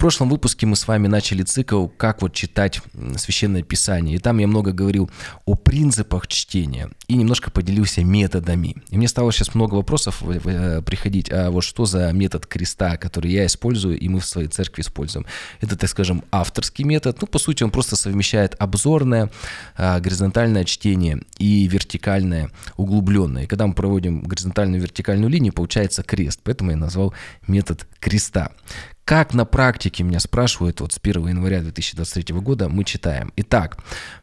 прошлом выпуске мы с вами начали цикл «Как вот читать Священное Писание». И там я много говорил о принципах чтения и немножко поделился методами. И мне стало сейчас много вопросов э, приходить, а вот что за метод креста, который я использую и мы в своей церкви используем. Это, так скажем, авторский метод. Ну, по сути, он просто совмещает обзорное, а, горизонтальное чтение и вертикальное, углубленное. И когда мы проводим горизонтальную вертикальную линию, получается крест. Поэтому я назвал метод креста. Как на практике, меня спрашивают, вот с 1 января 2023 года мы читаем. Итак,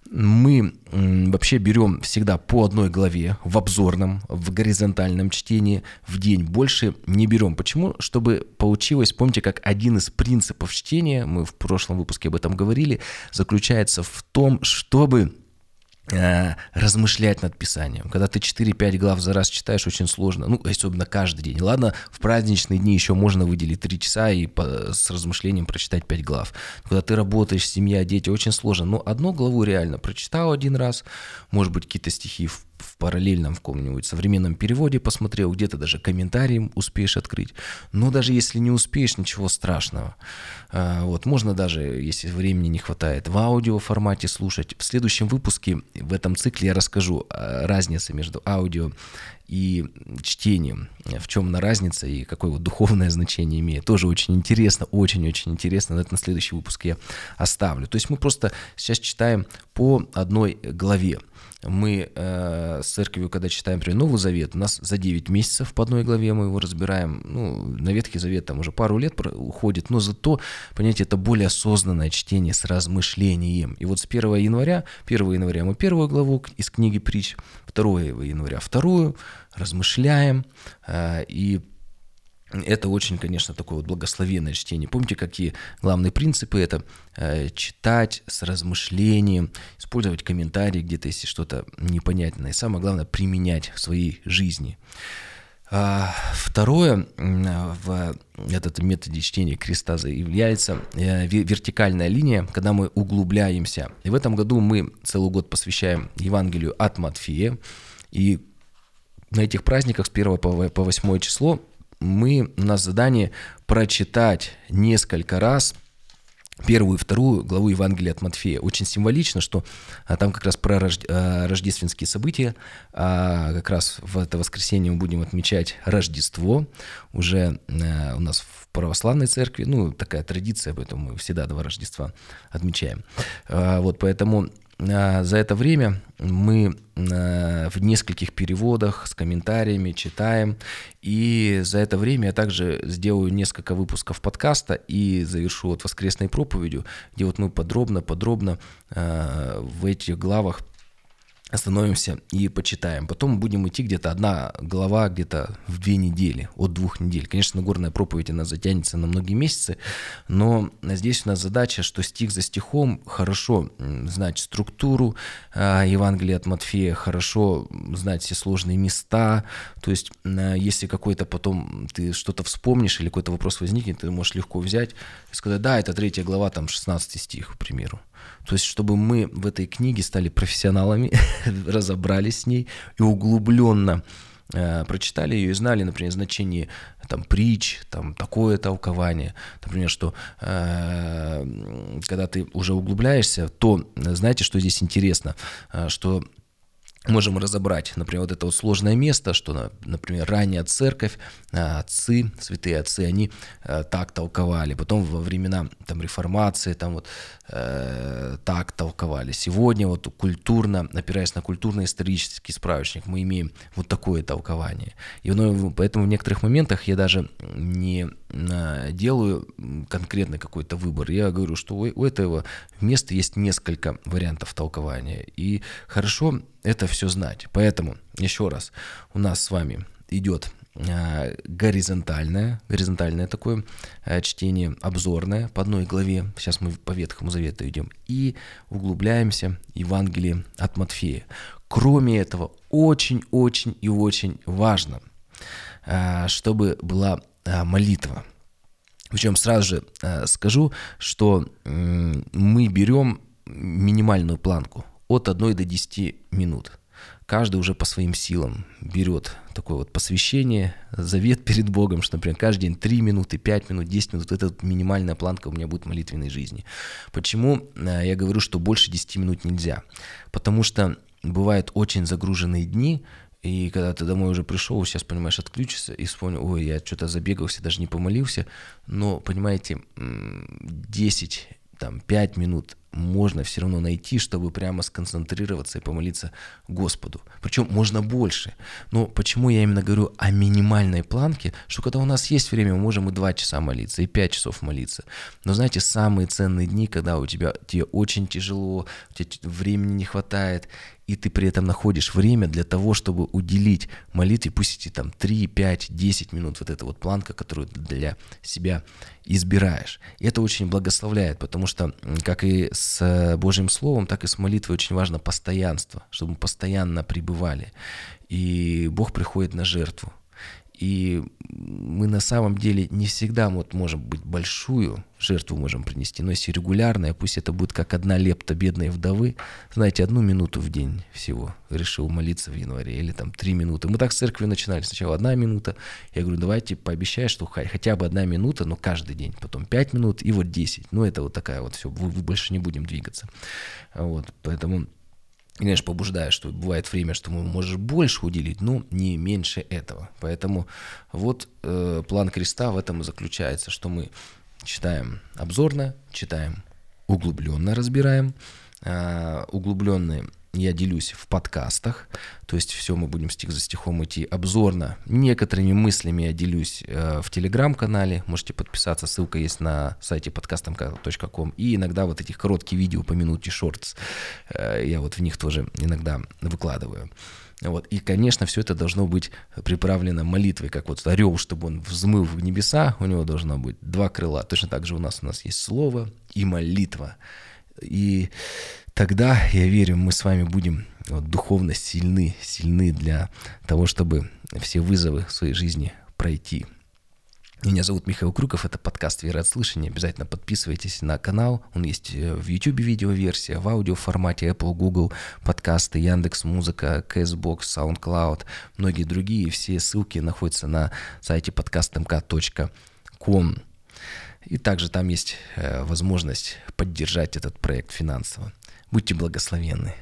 мы вообще берем всегда по одной главе в обзорном, в горизонтальном чтении в день. Больше не берем. Почему? Чтобы получилось, помните, как один из принципов чтения, мы в прошлом выпуске об этом говорили, заключается в том, чтобы размышлять над Писанием. Когда ты 4-5 глав за раз читаешь, очень сложно. Ну, особенно каждый день. Ладно, в праздничные дни еще можно выделить 3 часа и по, с размышлением прочитать 5 глав. Когда ты работаешь, семья, дети, очень сложно. Но одну главу реально прочитал один раз, может быть, какие-то стихи в в параллельном в каком-нибудь современном переводе посмотрел, где-то даже комментарием успеешь открыть. Но даже если не успеешь, ничего страшного. А, вот, можно даже, если времени не хватает, в аудио формате слушать. В следующем выпуске, в этом цикле я расскажу разнице между аудио и чтением, в чем на разница и какое вот духовное значение имеет. Тоже очень интересно, очень-очень интересно, но это на следующий выпуск я оставлю. То есть мы просто сейчас читаем по одной главе мы э, с церковью, когда читаем, например, Новый Завет, у нас за 9 месяцев по одной главе мы его разбираем. Ну, на Ветхий Завет там уже пару лет уходит, но зато, понимаете, это более осознанное чтение с размышлением. И вот с 1 января, 1 января мы первую главу из книги притч, 2 января вторую, размышляем э, и это очень, конечно, такое вот благословенное чтение. Помните, какие главные принципы? Это э, читать с размышлением, использовать комментарии где-то, если что-то непонятное. И самое главное, применять в своей жизни. А, второе, в этот методе чтения креста является э, вертикальная линия, когда мы углубляемся. И в этом году мы целый год посвящаем Евангелию от Матфея. И на этих праздниках с 1 по 8 число мы, у нас задание прочитать несколько раз первую и вторую главу Евангелия от Матфея. Очень символично, что а, там как раз про рожд... а, рождественские события, а, как раз в это воскресенье мы будем отмечать Рождество, уже а, у нас в православной церкви, ну, такая традиция, поэтому мы всегда два Рождества отмечаем. А, вот поэтому за это время мы а, в нескольких переводах с комментариями читаем. И за это время я также сделаю несколько выпусков подкаста и завершу вот воскресной проповедью, где вот мы подробно-подробно а, в этих главах остановимся и почитаем. Потом будем идти где-то одна глава где-то в две недели, от двух недель. Конечно, горная проповедь, она затянется на многие месяцы, но здесь у нас задача, что стих за стихом хорошо знать структуру э, Евангелия от Матфея, хорошо знать все сложные места, то есть э, если какой-то потом ты что-то вспомнишь или какой-то вопрос возникнет, ты можешь легко взять и сказать, да, это третья глава, там 16 стих, к примеру. То есть, чтобы мы в этой книге стали профессионалами, разобрались с ней и углубленно э, прочитали ее и знали, например, значение там притч, там такое толкование, например, что э, когда ты уже углубляешься, то знаете, что здесь интересно, э, что можем разобрать, например, вот это вот сложное место, что, например, ранняя церковь, а, отцы, святые отцы, они э, так толковали, потом во времена там реформации там вот э, так толковали. Сегодня вот культурно, опираясь на культурно-исторический справочник, мы имеем вот такое толкование. И ну, поэтому в некоторых моментах я даже не а, делаю конкретно какой-то выбор. Я говорю, что у, у этого места есть несколько вариантов толкования. И хорошо это все знать. Поэтому, еще раз, у нас с вами идет а, горизонтальное, горизонтальное такое а, чтение, обзорное по одной главе. Сейчас мы по Ветхому Завету идем. И углубляемся Евангелие от Матфея. Кроме этого, очень-очень и очень важно, а, чтобы была молитва. Причем сразу же скажу, что мы берем минимальную планку от 1 до 10 минут. каждый уже по своим силам берет такое вот посвящение, завет перед Богом, что, например, каждый день 3 минуты, 5 минут, 10 минут, это минимальная планка у меня будет молитвенной жизни. Почему э, я говорю, что больше 10 минут нельзя? Потому что бывают очень загруженные дни, и когда ты домой уже пришел, сейчас, понимаешь, отключишься и вспомнил, ой, я что-то забегался, даже не помолился. Но, понимаете, 10, там, 5 минут можно все равно найти, чтобы прямо сконцентрироваться и помолиться Господу. Причем можно больше. Но почему я именно говорю о минимальной планке, что когда у нас есть время, мы можем и 2 часа молиться, и 5 часов молиться. Но знаете, самые ценные дни, когда у тебя тебе очень тяжело, у тебя времени не хватает, и ты при этом находишь время для того, чтобы уделить молитве, пусть эти там 3, 5, 10 минут, вот эта вот планка, которую для себя избираешь. И это очень благословляет, потому что, как и с Божьим Словом, так и с молитвой очень важно постоянство, чтобы мы постоянно пребывали. И Бог приходит на жертву. И мы на самом деле не всегда вот можем быть большую жертву можем принести, но если регулярная, пусть это будет как одна лепта бедной вдовы, знаете, одну минуту в день всего решил молиться в январе, или там три минуты. Мы так с церкви начинали, сначала одна минута, я говорю, давайте пообещай, что хотя бы одна минута, но каждый день, потом пять минут и вот десять. Ну это вот такая вот все, больше не будем двигаться. Вот, поэтому конечно, побуждаю, что бывает время, что мы можем больше уделить, но не меньше этого. Поэтому вот э, план креста в этом и заключается, что мы читаем обзорно, читаем углубленно, разбираем. Э, углубленные я делюсь в подкастах, то есть все мы будем стих за стихом идти обзорно. Некоторыми мыслями я делюсь э, в телеграм-канале, можете подписаться, ссылка есть на сайте подкастом.ком. И иногда вот этих короткие видео по минуте шортс, э, я вот в них тоже иногда выкладываю. Вот. И, конечно, все это должно быть приправлено молитвой, как вот орел, чтобы он взмыл в небеса, у него должно быть два крыла. Точно так же у нас у нас есть слово и молитва. И тогда, я верю, мы с вами будем вот, духовно сильны, сильны для того, чтобы все вызовы в своей жизни пройти. Меня зовут Михаил Крюков, это подкаст «Вера от слышания». Обязательно подписывайтесь на канал, он есть э, в YouTube видеоверсия, в аудио формате Apple, Google, подкасты, Яндекс Музыка, CastBox, SoundCloud, многие другие. Все ссылки находятся на сайте podcastmk.com. И также там есть э, возможность поддержать этот проект финансово. Будьте благословенны.